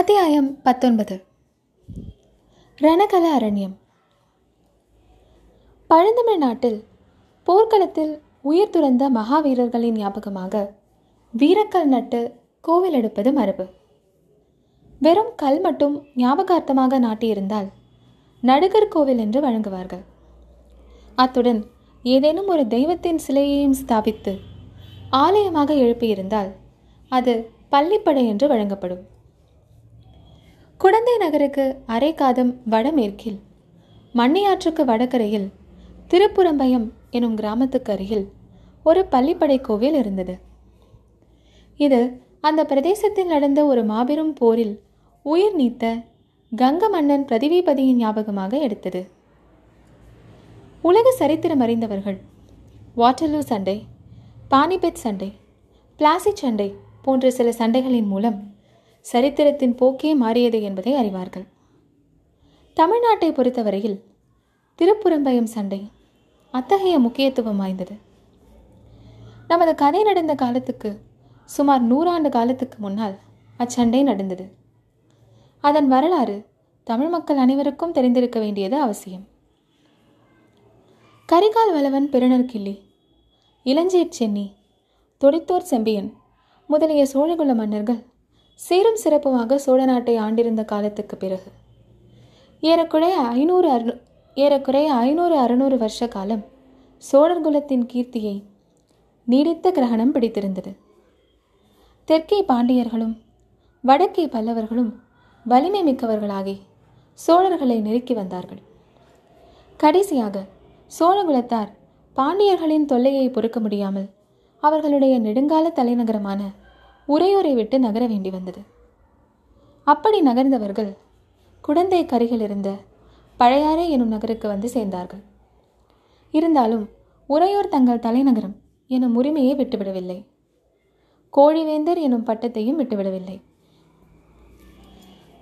அத்தியாயம் பத்தொன்பது. ரணகல அரண்யம். பழந்தமிழ் நாட்டில் போர்க்களத்தில் உயிர் துறந்த மகாவீரர்களின் ஞாபகமாக வீரக்கல் நட்டு கோவில் எடுப்பது மரபு. வெறும் கல் மட்டும் ஞாபகார்த்தமாக நாட்டியிருந்தால் நடுகர் கோவில் என்று வழங்குவார்கள். அத்துடன் ஏதேனும் ஒரு தெய்வத்தின் சிலையையும் ஸ்தாபித்து ஆலயமாக எழுப்பியிருந்தால் அது பள்ளிப்படை என்று வழங்கப்படும். குடந்தை நகருக்கு அரைக்காதம் வடமேற்கில் மண்ணியாற்றுக்கு வடகரையில் திருப்புறம்பயம் எனும் கிராமத்துக்கு அருகில் ஒரு பள்ளிப்படை கோவில் இருந்தது. இது அந்த பிரதேசத்தில் நடந்த ஒரு மாபெரும் போரில் உயிர் நீத்த கங்க மன்னன் பிரதிவிபதியின் ஞாபகமாக எடுத்தது. உலக சரித்திரம் அறிந்தவர்கள் வாட்டர்லூ சண்டை பானிபெட் சண்டை பிளாசி சண்டை போன்ற சில சண்டைகளின் மூலம் சரித்திரத்தின் போக்கே மாறியது என்பதை அறிவார்கள். தமிழ்நாட்டை பொறுத்தவரையில் திருப்புறம்பயம் சண்டை அத்தகைய முக்கியத்துவம் வாய்ந்தது. நமது கதை நடந்த காலத்துக்கு சுமார் நூறாண்டு காலத்துக்கு முன்னால் அச்சண்டை நடந்தது. அதன் வரலாறு தமிழ் மக்கள் அனைவருக்கும் தெரிந்திருக்க வேண்டியது அவசியம். கரிகால் வளவன் பெருணர் கிள்ளி இளஞ்சேட் சென்னி தொடித்தோர் செம்பியன் முதலிய சோழகுல மன்னர்கள் சீரும் சிறப்புமாக சோழ நாட்டை ஆண்டிருந்த காலத்துக்கு பிறகு. ஏறக்குறைய ஐநூறு அறு ஏறக்குறைய ஐநூறு அறுநூறு வருஷ காலம் சோழர் குலத்தின் கீர்த்தியை நீடித்த கிரகணம் பிடித்திருந்தது. தெற்கே பாண்டியர்களும் வடக்கே பல்லவர்களும் வலிமை மிக்கவர்களாகி சோழர்களை நெருக்கி வந்தார்கள். கடைசியாக சோழகுலத்தார் பாண்டியர்களின் தொல்லையை பொறுக்க முடியாமல் அவர்களுடைய நெடுங்கால தலைநகரமான உரையோரை விட்டு நகர வேண்டி வந்தது. அப்படி நகர்ந்தவர்கள் குடந்தை கரையில் இருந்த பழையாறை எனும் நகருக்கு வந்து சேர்ந்தார்கள். இருந்தாலும் உரையோர் தங்கள் தலைநகரம் எனும் உரிமையை விட்டுவிடவில்லை. கோழிவேந்தர் எனும் பட்டத்தையும் விட்டுவிடவில்லை.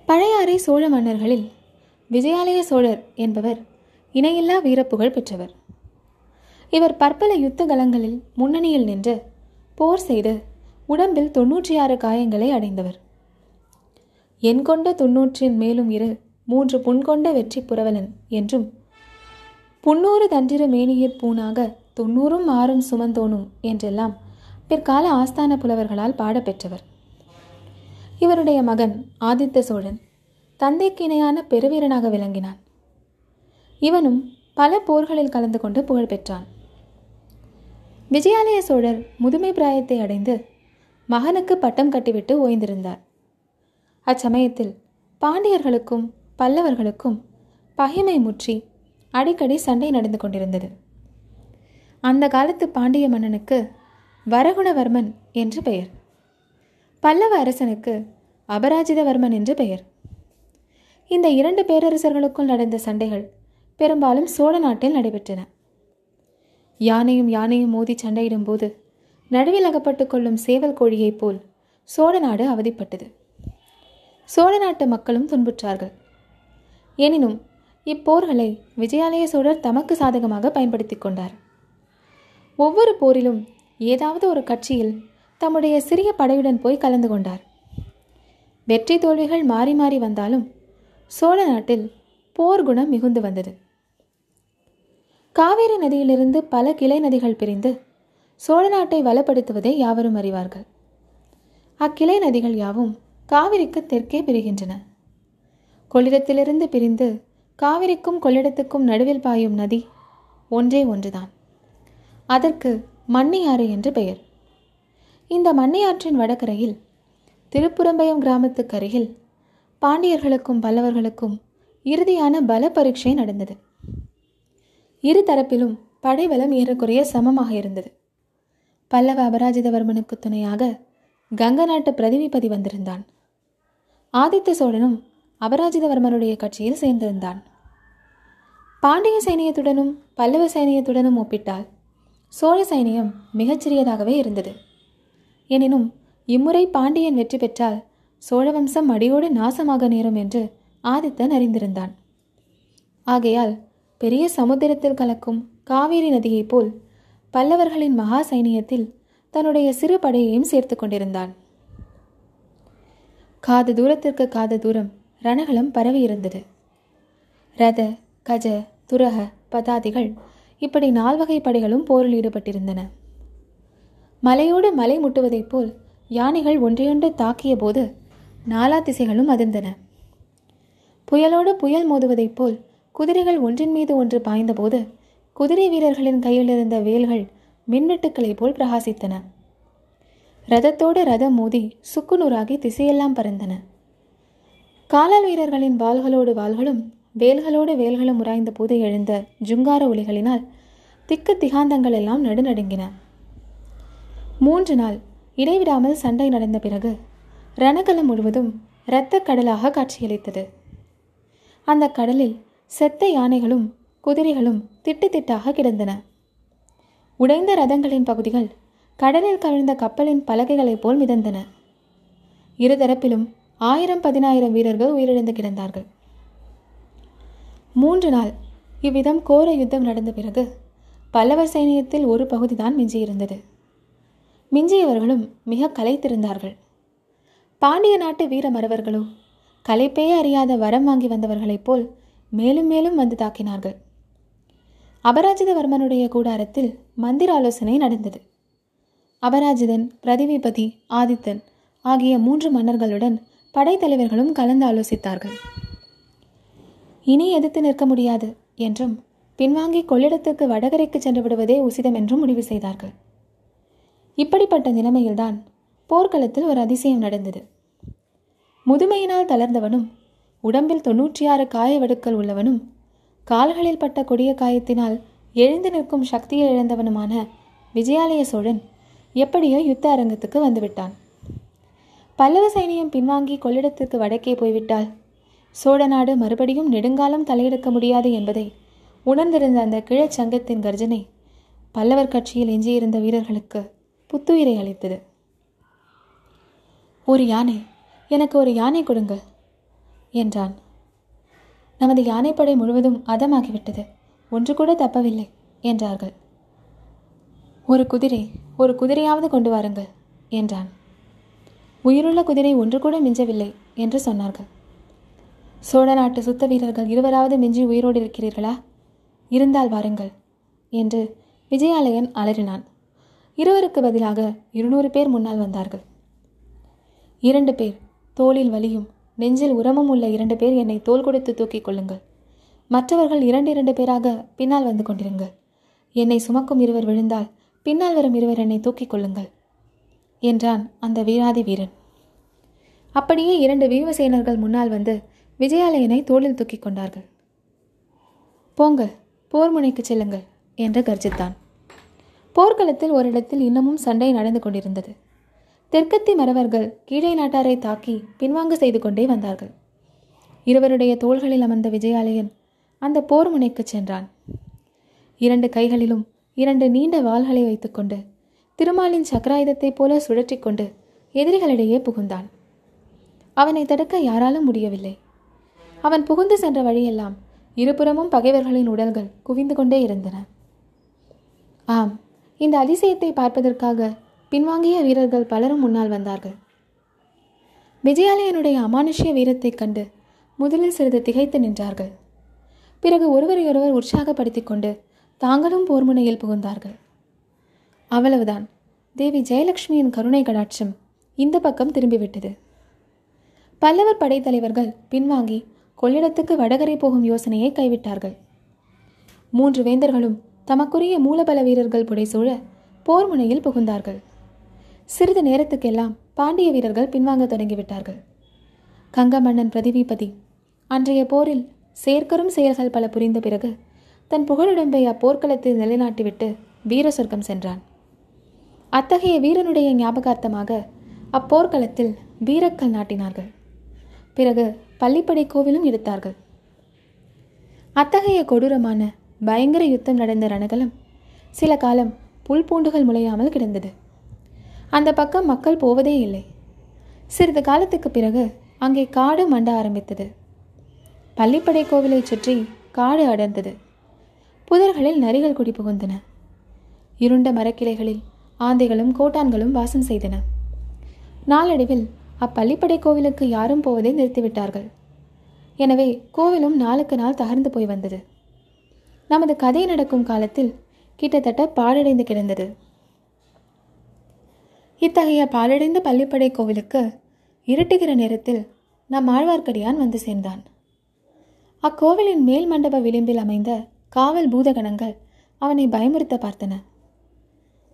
பழையாறை சோழ மன்னர்களில் விஜயாலய சோழர் என்பவர் இணையில்லா வீரப்புகழ் பெற்றவர். இவர் பற்பல யுத்த கலங்களில் முன்னணியில் நின்று போர் செய்து உடம்பில் தொன்னூற்றி ஆறு காயங்களை அடைந்தவர். என் கொண்ட தொன்னூற்றின் மேலும் இரு மூன்று புண்கொண்ட வெற்றி புரவலன் என்றும் புன்னூறு தன்றிரு மேனியிற் பூனாக தொன்னூறும் ஆறும் சுமந்தோனும் என்றெல்லாம் பிற்கால ஆஸ்தான புலவர்களால் பாடப்பெற்றவர். இவருடைய மகன் ஆதித்த சோழன் தந்தைக்கு இணையான பெருவீரனாக விளங்கினான். இவனும் பல போர்களில் கலந்து கொண்டு புகழ் பெற்றான் விஜயாலய சோழர் முதுமை பிராயத்தை அடைந்து மகனுக்கு பட்டம் கட்டிவிட்டு ஓய்ந்திருந்தார். அச்சமயத்தில் பாண்டியர்களுக்கும் பல்லவர்களுக்கும் பகைமை முற்றி அடிக்கடி சண்டை நடந்து கொண்டிருந்தது. அந்த காலத்து பாண்டிய மன்னனுக்கு வரகுணவர்மன் என்று பெயர். பல்லவ அரசனுக்கு அபராஜிதவர்மன் என்று பெயர். இந்த இரண்டு பேரரசர்களுக்குள் நடந்த சண்டைகள் பெரும்பாலும் சோழ நாட்டில் நடைபெற்றன. யானையும் யானையும் மோதி சண்டையிடும் போது நடுவில் அகப்பட்டு கொள்ளும் சேவல் கோழியைப் போல் சோழ நாடு அவதிப்பட்டது. சோழ நாட்டு மக்களும் துன்புற்றார்கள். எனினும் இப்போர்களை விஜயாலய சோழர் தமக்கு சாதகமாக பயன்படுத்தி கொண்டார். ஒவ்வொரு போரிலும் ஏதாவது ஒரு கட்சியில் தம்முடைய சிறிய படையுடன் போய் கலந்து கொண்டார். வெற்றி தோல்விகள் மாறி மாறி வந்தாலும் சோழ நாட்டில் போர் குணம் மிகுந்து வந்தது. காவேரி நதியிலிருந்து பல கிளை நதிகள் பிரிந்து சோழ நாட்டை வளப்படுத்துவதை யாவரும் அறிவார்கள். அக்கிளை நதிகள் யாவும் காவிரிக்கு தெற்கே பிரிகின்றன. கொள்ளிடத்திலிருந்து பிரிந்து காவிரிக்கும் கொள்ளிடத்துக்கும் நடுவில் பாயும் நதி ஒன்றே ஒன்றுதான். அதற்கு மண்ணியாறு என்று பெயர். இந்த மண்ணியாற்றின் வடகரையில் திருப்புறம்பயம் கிராமத்துக்கு அருகில் பாண்டியர்களுக்கும் பல்லவர்களுக்கும் இறுதியான பல பரீட்சை நடந்தது. இரு தரப்பிலும் படைபலம் ஏறக்குறைய சமமாக இருந்தது. பல்லவ அபராஜிதவர்மனுக்கு துணையாக கங்க நாட்டு பிரதிநிபதி வந்திருந்தான். ஆதித்த சோழனும் அபராஜிதவர்மனுடைய கட்சியில் சேர்ந்திருந்தான். பாண்டிய சைனியத்துடனும் பல்லவ சைனியத்துடனும் ஒப்பிட்டால் சோழ சைனியம் மிகச்சிறியதாகவே இருந்தது. எனினும் இம்முறை பாண்டியன் வெற்றி பெற்றால் சோழ வம்சம் அடியோடு நாசமாக நேரும் என்று ஆதித்தன் அறிந்திருந்தான். ஆகையால் பெரிய சமுத்திரத்தில் கலக்கும் காவேரி நதியைப் போல் பல்லவர்களின் மகா சைனியத்தில் தன்னுடைய சிறு படையையும் சேர்த்து கொண்டிருந்தான். காது தூரத்திற்கு காது தூரம் ரணகலம் பரவி இருந்தது. ரத கஜ துரக பதாதிகள் இப்படி நால்வகை படைகளும் போரில் ஈடுபட்டிருந்தன. மலையோடு மலை முட்டுவதைப் போல் யானைகள் ஒன்றையொன்று தாக்கிய போது நாலா திசைகளும் அதிர்ந்தன. புயலோடு புயல் மோதுவதைப் போல் குதிரைகள் ஒன்றின் மீது ஒன்று பாய்ந்தபோது குதிரை வீரர்களின் கையில் இருந்த வேல்கள் மின்வெட்டுக்களைப் போல் பிரகாசித்தன. ரதத்தோடு ரதம் மோதி சுக்குநூறாகி திசையெல்லாம் பறந்தன. காலால் வீரர்களின் வாள்களோடு வாள்களும் வேல்களோடு வேல்களும் உராய்ந்த போது எழுந்த ஜுங்கார ஒலிகளினால் திக்கு திகாந்தங்கள் எல்லாம் நடுநடுங்கின. மூன்று நாள் இடைவிடாமல் சண்டை நடந்த பிறகு ரணகலம் முழுவதும் இரத்த கடலாக காட்சியளித்தது. அந்த கடலில் செத்த யானைகளும் குதிரைகளும் திட்டு திட்டாக கிடந்தன. உடைந்த ரதங்களின் பகுதிகள் கடலில் கவிழ்ந்த கப்பலின் பலகைகளைப் போல் மிதந்தன. இருதரப்பிலும் ஆயிரம் பதினாயிரம் வீரர்கள் உயிரிழந்து கிடந்தார்கள். மூன்று நாள் இவ்விதம் கோர யுத்தம் நடந்த பிறகு பல்லவர் சைனியத்தில் ஒரு பகுதிதான் மிஞ்சியிருந்தது. மிஞ்சியவர்களும் மிக கலைத்திருந்தார்கள் பாண்டிய நாட்டு வீர மறவர்களோ கலைப்பே அறியாத வரம் வாங்கி வந்தவர்களைப் போல் மேலும் மேலும் வந்து தாக்கினார்கள். அபராஜிதவர்மனுடைய கூடாரத்தில் மந்திர ஆலோசனை நடந்தது. அபராஜிதன் பிரதிவிபதி ஆதித்தன் ஆகிய மூன்று மன்னர்களுடன் படைத்தலைவர்களும் கலந்து ஆலோசித்தார்கள். இனி எதிர்த்து நிற்க முடியாது என்றும் பின்வாங்கி கொள்ளிடத்துக்கு வடகரைக்கு சென்று விடுவதே உசிதம் என்றும் முடிவு செய்தார்கள். இப்படிப்பட்ட நிலைமையில்தான் போர்க்களத்தில் ஒரு அதிசயம் நடந்தது. முதுமையினால் தளர்ந்தவனும் உடம்பில் தொன்னூற்றி ஆறு காயவடுக்கள் உள்ளவனும் கால்களில் பட்ட கொடிய காயத்தினால் எழுந்து நிற்கும் சக்தியை இழந்தவனுமான விஜயாலய சோழன் எப்படியோ யுத்த அரங்கத்துக்கு வந்துவிட்டான். பல்லவ சைனியம் பின்வாங்கி கொள்ளிடத்திற்கு வடக்கே போய்விட்டால் சோழ நாடு மறுபடியும் நெடுங்காலம் தலையெடுக்க முடியாது என்பதை உணர்ந்திருந்த அந்த கிழச்சங்கத்தின் கர்ஜனை பல்லவர் கட்சியில் எஞ்சியிருந்த வீரர்களுக்கு புத்துயிரை அளித்தது. ஒரு யானை எனக்கு ஒரு யானை கொடுங்கள் என்றான். நமது யானைப்படை முழுவதும் அதமாகிவிட்டது. ஒன்று கூட தப்பவில்லை என்றார்கள். ஒரு குதிரை ஒரு குதிரையாவது கொண்டு வாருங்கள் என்றான். உயிருள்ள குதிரை ஒன்று கூட மிஞ்சவில்லை என்று சொன்னார்கள். சோழ நாட்டு சுத்த வீரர்கள் இருவராவது மிஞ்சி உயிரோடு இருக்கிறீர்களா? இருந்தால் வாருங்கள் என்று விஜயாலயன் அலறினான். இருவருக்கு பதிலாக இருநூறு பேர் முன்னால் வந்தார்கள். இரண்டு பேர் தோளில் வலியும் நெஞ்சில் உரமும் உள்ள இரண்டு பேர் என்னை தோல் கொடுத்து தூக்கிக் கொள்ளுங்கள். மற்றவர்கள் இரண்டு இரண்டு பேராக பின்னால் வந்து கொண்டிருங்கள். என்னை சுமக்கும் இருவர் விழுந்தால் பின்னால் வரும் இருவர் என்னை தூக்கிக் கொள்ளுங்கள் என்றான் அந்த வீராதி வீரன். அப்படியே இரண்டு வீமசேனர்கள் முன்னால் வந்து விஜயாலயனை தோளில் தூக்கிக் கொண்டார்கள். போங்கள் போர் முனைக்கு செல்லுங்கள் என்று கர்ஜித்தான். போர்க்களத்தில் ஒரு இடத்தில் இன்னமும் சண்டை நடந்து கொண்டிருந்தது. தெற்கத்தி மறவர்கள் கீழே நாட்டாரை தாக்கி பின்வாங்க செய்து கொண்டே வந்தார்கள். இருவருடைய தோள்களில் அமர்ந்த விஜயாலயன் அந்த போர் முனைக்கு சென்றான். இரண்டு கைகளிலும் இரண்டு நீண்ட வாள்களை வைத்துக்கொண்டு திருமாலின் சக்கராயுதத்தைப் போல சுழற்றி கொண்டு எதிரிகளிடையே புகுந்தான். அவனை தடுக்க யாராலும் முடியவில்லை. அவன் புகுந்து சென்ற வழியெல்லாம் இருபுறமும் பகைவர்களின் உடல்கள் குவிந்து கொண்டே இருந்தன. ஆம் இந்த அதிசயத்தை பார்ப்பதற்காக பின்வாங்கிய வீரர்கள் பலரும் முன்னால் வந்தார்கள். விஜயாலயனுடைய அமானுஷ்ய வீரத்தைக் கண்டு முதலில் சிறிது திகைத்து நின்றார்கள். பிறகு ஒருவரையொருவர் உற்சாகப்படுத்திக் கொண்டு தாங்களும் போர்முனையில் புகுந்தார்கள். அவ்வளவுதான். தேவி ஜெயலட்சுமியின் கருணை கடாட்சம் இந்த பக்கம் திரும்பிவிட்டது. பல்லவர் படைத்தலைவர்கள் பின்வாங்கி கொள்ளிடத்துக்கு வடகரை போகும் யோசனையை கைவிட்டார்கள். மூன்று வேந்தர்களும் தமக்குரிய மூலபல வீரர்கள் புடைசூழ போர்முனையில் புகுந்தார்கள். சிறிது நேரத்துக்கெல்லாம் பாண்டிய வீரர்கள் பின்வாங்க தொடங்கிவிட்டார்கள். கங்க மன்னன் பிரதிவிபதி அன்றைய போரில் சேர்க்கரும் செயல்கள் பல புரிந்த பிறகு தன் புகழுடம்பை அப்போர்க்களத்தில் நிலைநாட்டிவிட்டு வீர சொர்க்கம் சென்றான். அத்தகைய வீரனுடைய ஞாபகார்த்தமாக அப்போர்க்களத்தில் வீரக்கல் நாட்டினார்கள். பிறகு பள்ளிப்படை கோவிலும் எடுத்தார்கள். அத்தகைய கொடூரமான பயங்கர யுத்தம் நடந்த ரணகலம் சில காலம் புல் பூண்டுகள் முளையாமல் கிடந்தது. அந்த பக்கம் மக்கள் போவதே இல்லை. சிறிது காலத்துக்கு பிறகு அங்கே காடு மண்ட ஆரம்பித்தது. பள்ளிப்படை கோவிலை சுற்றி காடு அடர்ந்தது. புதர்களில் நரிகள் குடி புகுந்தன. இருண்ட மரக்கிளைகளில் ஆந்தைகளும் கோட்டான்களும் வாசம் செய்தன. நாளடைவில் அப்பள்ளிப்படை கோவிலுக்கு யாரும் போவதை நிறுத்திவிட்டார்கள். எனவே கோவிலும் நாளுக்கு நாள் தகர்ந்து போய் வந்தது. நமது கதை நடக்கும் காலத்தில் கிட்டத்தட்ட பாழடைந்து கிடந்தது. இத்தகைய பாழடைந்த பள்ளிப்படை கோவிலுக்கு இருட்டுகிற நேரத்தில் நம் ஆழ்வார்க்கடியான் வந்து சேர்ந்தான். அக்கோவிலின் மேல் மண்டப விளிம்பில் அமைந்த காவல் பூதகணங்கள் அவனை பயமுறுத்த பார்த்தன.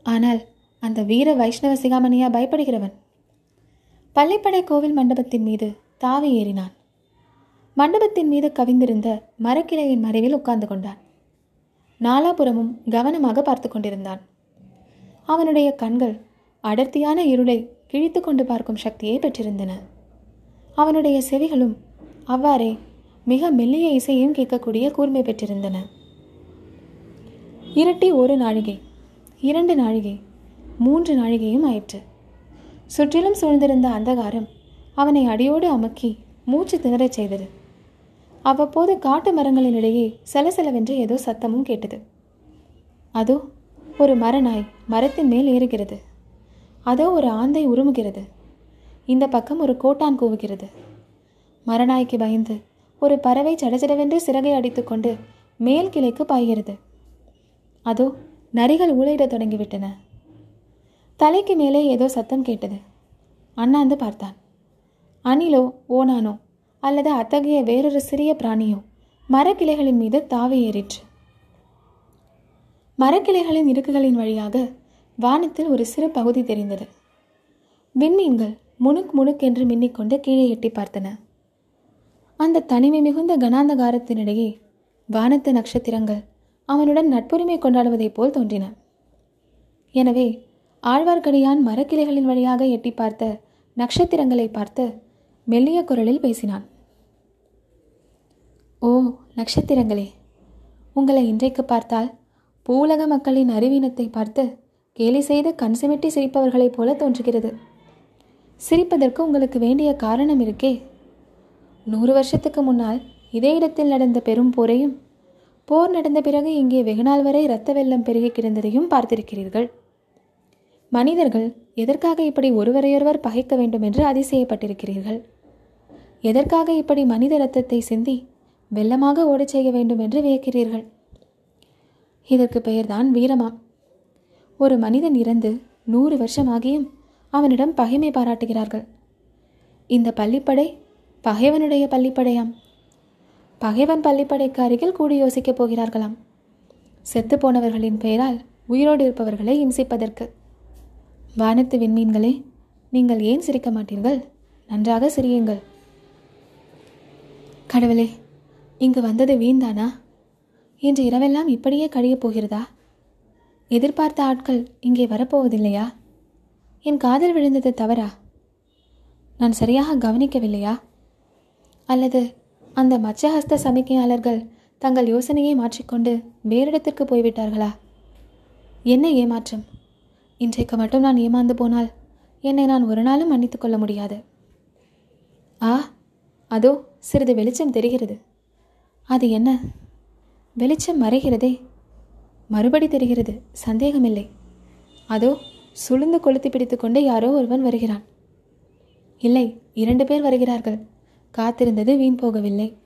ஆனால் அந்த வீர வைஷ்ணவ சிகாமணியா பயப்படுகிறவன்? பள்ளிப்படை கோவில் மண்டபத்தின் மீது தாவி ஏறினான். மண்டபத்தின் மீது கவிந்திருந்த மரக்கிளையின் மறைவில் உட்கார்ந்து கொண்டான். நாலாபுரமும் கவனமாக பார்த்து கொண்டிருந்தான். அவனுடைய கண்கள் அடர்த்தியான இருளை கிழித்து கொண்டு பார்க்கும் சக்தியை பெற்றிருந்தன. அவனுடைய செவிகளும் அவ்வாறே மிக மெல்லிய இசையும் கேட்கக்கூடிய கூர்மை பெற்றிருந்தன. இரட்டி ஒரு நாழிகை இரண்டு நாழிகை மூன்று நாழிகையும் ஆயிற்று. சுற்றிலும் சூழ்ந்திருந்த அந்தகாரம் அவனை அடியோடு அமுக்கி மூச்சு திணறச் செய்தது. அவ்வப்போது காட்டு மரங்களினிடையே சலசலவென்று ஏதோ சத்தமும் கேட்டது. அதோ ஒரு மரநாய் மரத்தின் மேல் ஏறுகிறது. அதோ ஒரு ஆந்தை உருமுகிறது. இந்த பக்கம் ஒரு கோட்டான் கூவுகிறது. மரநாய்க்கு பயந்து ஒரு பறவை சடச்சடவென்று சிறகை அடித்துக்கொண்டு மேல் கிளைக்கு பாய்கிறது. அதோ நரிகள் ஊழையிடத் தொடங்கிவிட்டன. தலைக்கு மேலே ஏதோ சத்தம் கேட்டது. அண்ணாந்து பார்த்தான். அணிலோ ஓனானோ அல்லது அத்தகைய வேறொரு சிறிய பிராணியோ மரக்கிளைகளின் மீது தாவி ஏறிற்று. மரக்கிளைகளின் இருக்குகளின் வழியாக வானத்தில் ஒரு சிறு பகுதி தெரிந்தது. விண்மீன்கள் முணுக் முணுக் என்று மின்னிக்கொண்டு கீழே எட்டி பார்த்தன. அந்த தனிமை மிகுந்த கனாந்தகாரத்தினிடையே வானத்து நட்சத்திரங்கள் அவனுடன் நட்புரிமை கொண்டாடுவதைப் போல் தோன்றின. எனவே ஆழ்வார்க்கடியான் மரக்கிளைகளின் வழியாக எட்டி பார்த்த நட்சத்திரங்களை பார்த்து மெல்லிய குரலில் பேசினான். ஓ நட்சத்திரங்களே உங்களை இன்றைக்கு பார்த்தால் பூலக மக்களின் அறிவீனத்தை பார்த்து கேலி செய்து கண் சிமிட்டி சிரிப்பவர்களைப் போல தோன்றுகிறது. சிரிப்பதற்கு உங்களுக்கு வேண்டிய காரணம் இருக்கே. நூறு வருஷத்துக்கு முன்னால் இதே இடத்தில் நடந்த பெரும் போரையும் போர் நடந்த பிறகு இங்கே வெகுநாள் வரை இரத்த வெள்ளம் பெருகி கிடந்ததையும் பார்த்திருக்கிறீர்கள். மனிதர்கள் எதற்காக இப்படி ஒருவரையொருவர் பகைக்க வேண்டும் என்று அதிசயப்பட்டிருக்கிறீர்கள்? எதற்காக இப்படி மனித இரத்தத்தை சிந்தி வெள்ளமாக ஓடச் செய்ய வேண்டும் என்று வியக்கிறீர்கள்? இதற்கு பெயர்தான் வீரமாம். ஒரு மனிதன் இறந்து நூறு வருஷமாகியும் அவனிடம் பகைமை பாராட்டுகிறார்கள். இந்த பள்ளிப்படை பகைவனுடைய பள்ளிப்படையாம். பகைவன் பள்ளிப்படைக்கு அருகில் கூடி யோசிக்கப் போகிறார்களாம். செத்து போனவர்களின் பெயரால் உயிரோடு இருப்பவர்களை இம்சிப்பதற்கு. வானத்து விண்மீன்களே நீங்கள் ஏன் சிரிக்க மாட்டீர்கள்? நன்றாக சிரியுங்கள். கடவுளே இங்கு வந்தது வீண்தானா? இன்று இரவெல்லாம் இப்படியே கழியப் போகிறதா? எதிர்பார்த்த ஆட்கள் இங்கே வரப்போவதில்லையா? என் காதல் விழுந்தது தவறா? நான் சரியாக கவனிக்கவில்லையா? அல்லது அந்த மச்சஹஸ்த சமிக்கையாளர்கள் தங்கள் யோசனையை மாற்றிக்கொண்டு வேறிடத்திற்கு போய்விட்டார்களா? என்ன ஏமாற்றம். இன்றைக்கு மட்டும் நான் ஏமாந்து போனால் என்னை நான் ஒரு நாளும் மன்னித்து கொள்ள முடியாது. ஆ அதோ சிறிது வெளிச்சம் தெரிகிறது. அது என்ன? வெளிச்சம் மறைகிறதே. மறுபடி தெரிகிறது. சந்தேகமில்லை. அதோ சுளுந்து கொளுத்தி பிடித்து கொண்டு யாரோ ஒருவன் வருகிறான். இல்லை இரண்டு பேர் வருகிறார்கள். காத்திருந்தது வீண் போகவில்லை.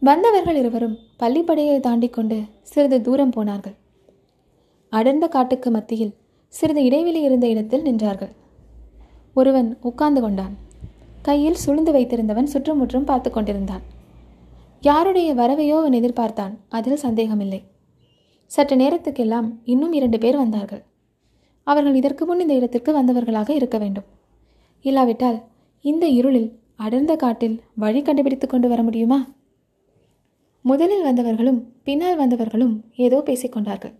வந்தவர்கள் இருவரும் பள்ளிப்படையை தாண்டி கொண்டு சிறிது தூரம் போனார்கள். அடர்ந்த காட்டுக்கு மத்தியில் சிறிது இடைவெளி இருந்த இடத்தில் நின்றார்கள். ஒருவன் உட்கார்ந்து கொண்டான். கையில் சுளுந்து வைத்திருந்தவன் சுற்றுமுற்றும் பார்த்து கொண்டிருந்தான். யாருடைய வரவையோ அவன் எதிர்பார்த்தான்? அதில் சந்தேகமில்லை. சற்று நேரத்துக்கெல்லாம் இன்னும் இரண்டு பேர் வந்தார்கள். அவர்கள் இதற்கு முன் இந்த இடத்திற்கு வந்தவர்களாக இருக்க வேண்டும். இல்லாவிட்டால் இந்த இருளில் அடர்ந்த காட்டில் வழி கண்டுபிடித்து கொண்டு வர முடியுமா? முதலில் வந்தவர்களும் பின்னால் வந்தவர்களும் ஏதோ பேசிக்கொண்டார்கள்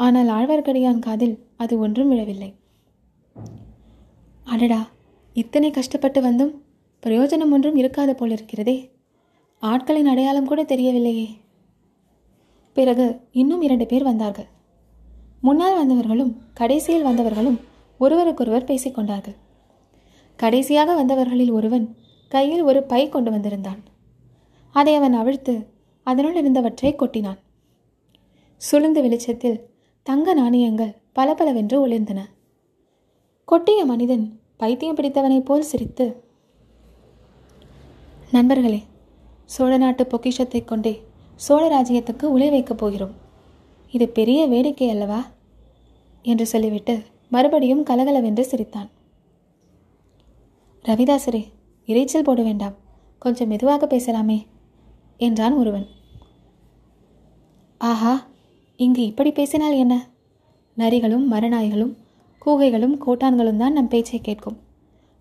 ஆனால் ஆழ்வார்க்கடியான் காதில் அது ஒன்றும் விழவில்லை. அடடா இத்தனை கஷ்டப்பட்டு வந்தும் பிரயோஜனம் ஒன்றும் இருக்காத போலிருக்கிறதே. ஆட்களின் அடையாளம் கூட தெரியவில்லையே. பிறகு இன்னும் இரண்டு பேர் வந்தார்கள். முன்னால் வந்தவர்களும் கடைசியில் வந்தவர்களும் ஒருவருக்கொருவர் பேசிக்கொண்டார்கள். கடைசியாக வந்தவர்களில் ஒருவன் கையில் ஒரு பை கொண்டு வந்திருந்தான். அதை அவன் அவிழ்த்து அதனுள் இருந்தவற்றை கொட்டினான். சுழுந்த வெளிச்சத்தில் தங்க நாணயங்கள் பளபளவென்று ஒளிர்ந்தன. கொட்டிய மனிதன் பைத்தியம் பிடித்தவனைப் போல் சிரித்து நண்பர்களே சோழ நாட்டு பொக்கிஷத்தை கொண்டே சோழ ராஜ்யத்துக்கு உலை வைக்கப் போகிறோம். இது பெரிய வேடிக்கை அல்லவா? என்று சொல்லிவிட்டு மறுபடியும் கலகலவென்று சிரித்தான். ரவிதாசரே இறைச்சல் போட வேண்டாம். கொஞ்சம் மெதுவாக பேசலாமே என்றான் ஒருவன். ஆஹா இங்கு இப்படி பேசினால் என்ன? நரிகளும் மரநாய்களும் கூகைகளும் கோட்டான்களும் தான் நம் பேச்சை கேட்கும்.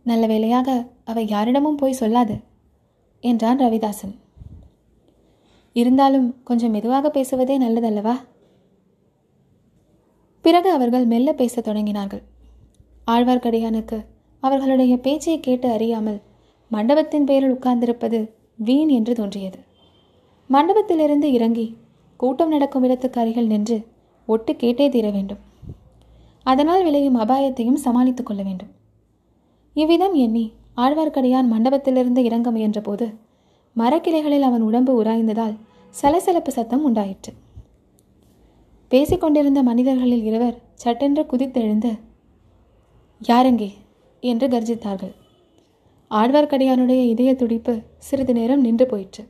நல்ல வேளையாக அவை யாரிடமும் போய் சொல்லாது. என்றான் ரவிதாசன். இருந்தாலும் கொஞ்சம் மெதுவாக பேசுவதே நல்லதல்லவா? பிறகு அவர்கள் மெல்ல பேசத் தொடங்கினார்கள். ஆழ்வார்க்கடியானுக்கு அவர்களுடைய பேச்சை கேட்டு அறியாமல் மண்டபத்தின் பேரில் உட்கார்ந்திருப்பது வீண் என்று தோன்றியது. மண்டபத்திலிருந்து இறங்கி கூட்டம் நடக்கும் இடத்துக்கு அருகில் நின்று ஒட்டு கேட்டே தீர வேண்டும். அதனால் விளையும் அபாயத்தையும் சமாளித்துக் கொள்ள வேண்டும். இவ்விதம் எண்ணி ஆழ்வார்க்கடியான் மண்டபத்திலிருந்து இறங்க முயன்றபோது மரக்கிளைகளில் அவன் உடம்பு உராய்ந்ததால் சலசலப்பு சத்தம் உண்டாயிற்று. பேசிக்கொண்டிருந்த மனிதர்களில் இருவர் சட்டென்று குதித்தெழுந்து யாரெங்கே? என்று கர்ஜித்தார்கள். ஆழ்வார்க்கடியானுடைய இதய துடிப்பு சிறிது நேரம் நின்று போயிற்று.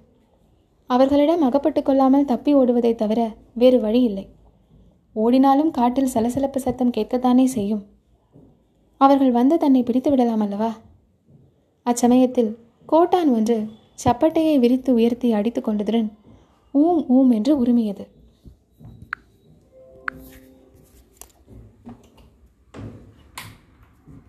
அவர்களிடம் அகப்பட்டு கொள்ளாமல் தப்பி ஓடுவதை தவிர வேறு வழி இல்லை. ஓடினாலும் காட்டில் சலசலப்பு சத்தம் கேட்கத்தானே செய்யும். அவர்கள் வந்து தன்னை பிடித்து விடலாம் அல்லவா? அச்சமயத்தில் கோட்டான் ஒன்று சப்பட்டையை விரித்து உயர்த்தி அடித்து கொண்டதுடன் ஊம் ஊம் என்று உரிமையது.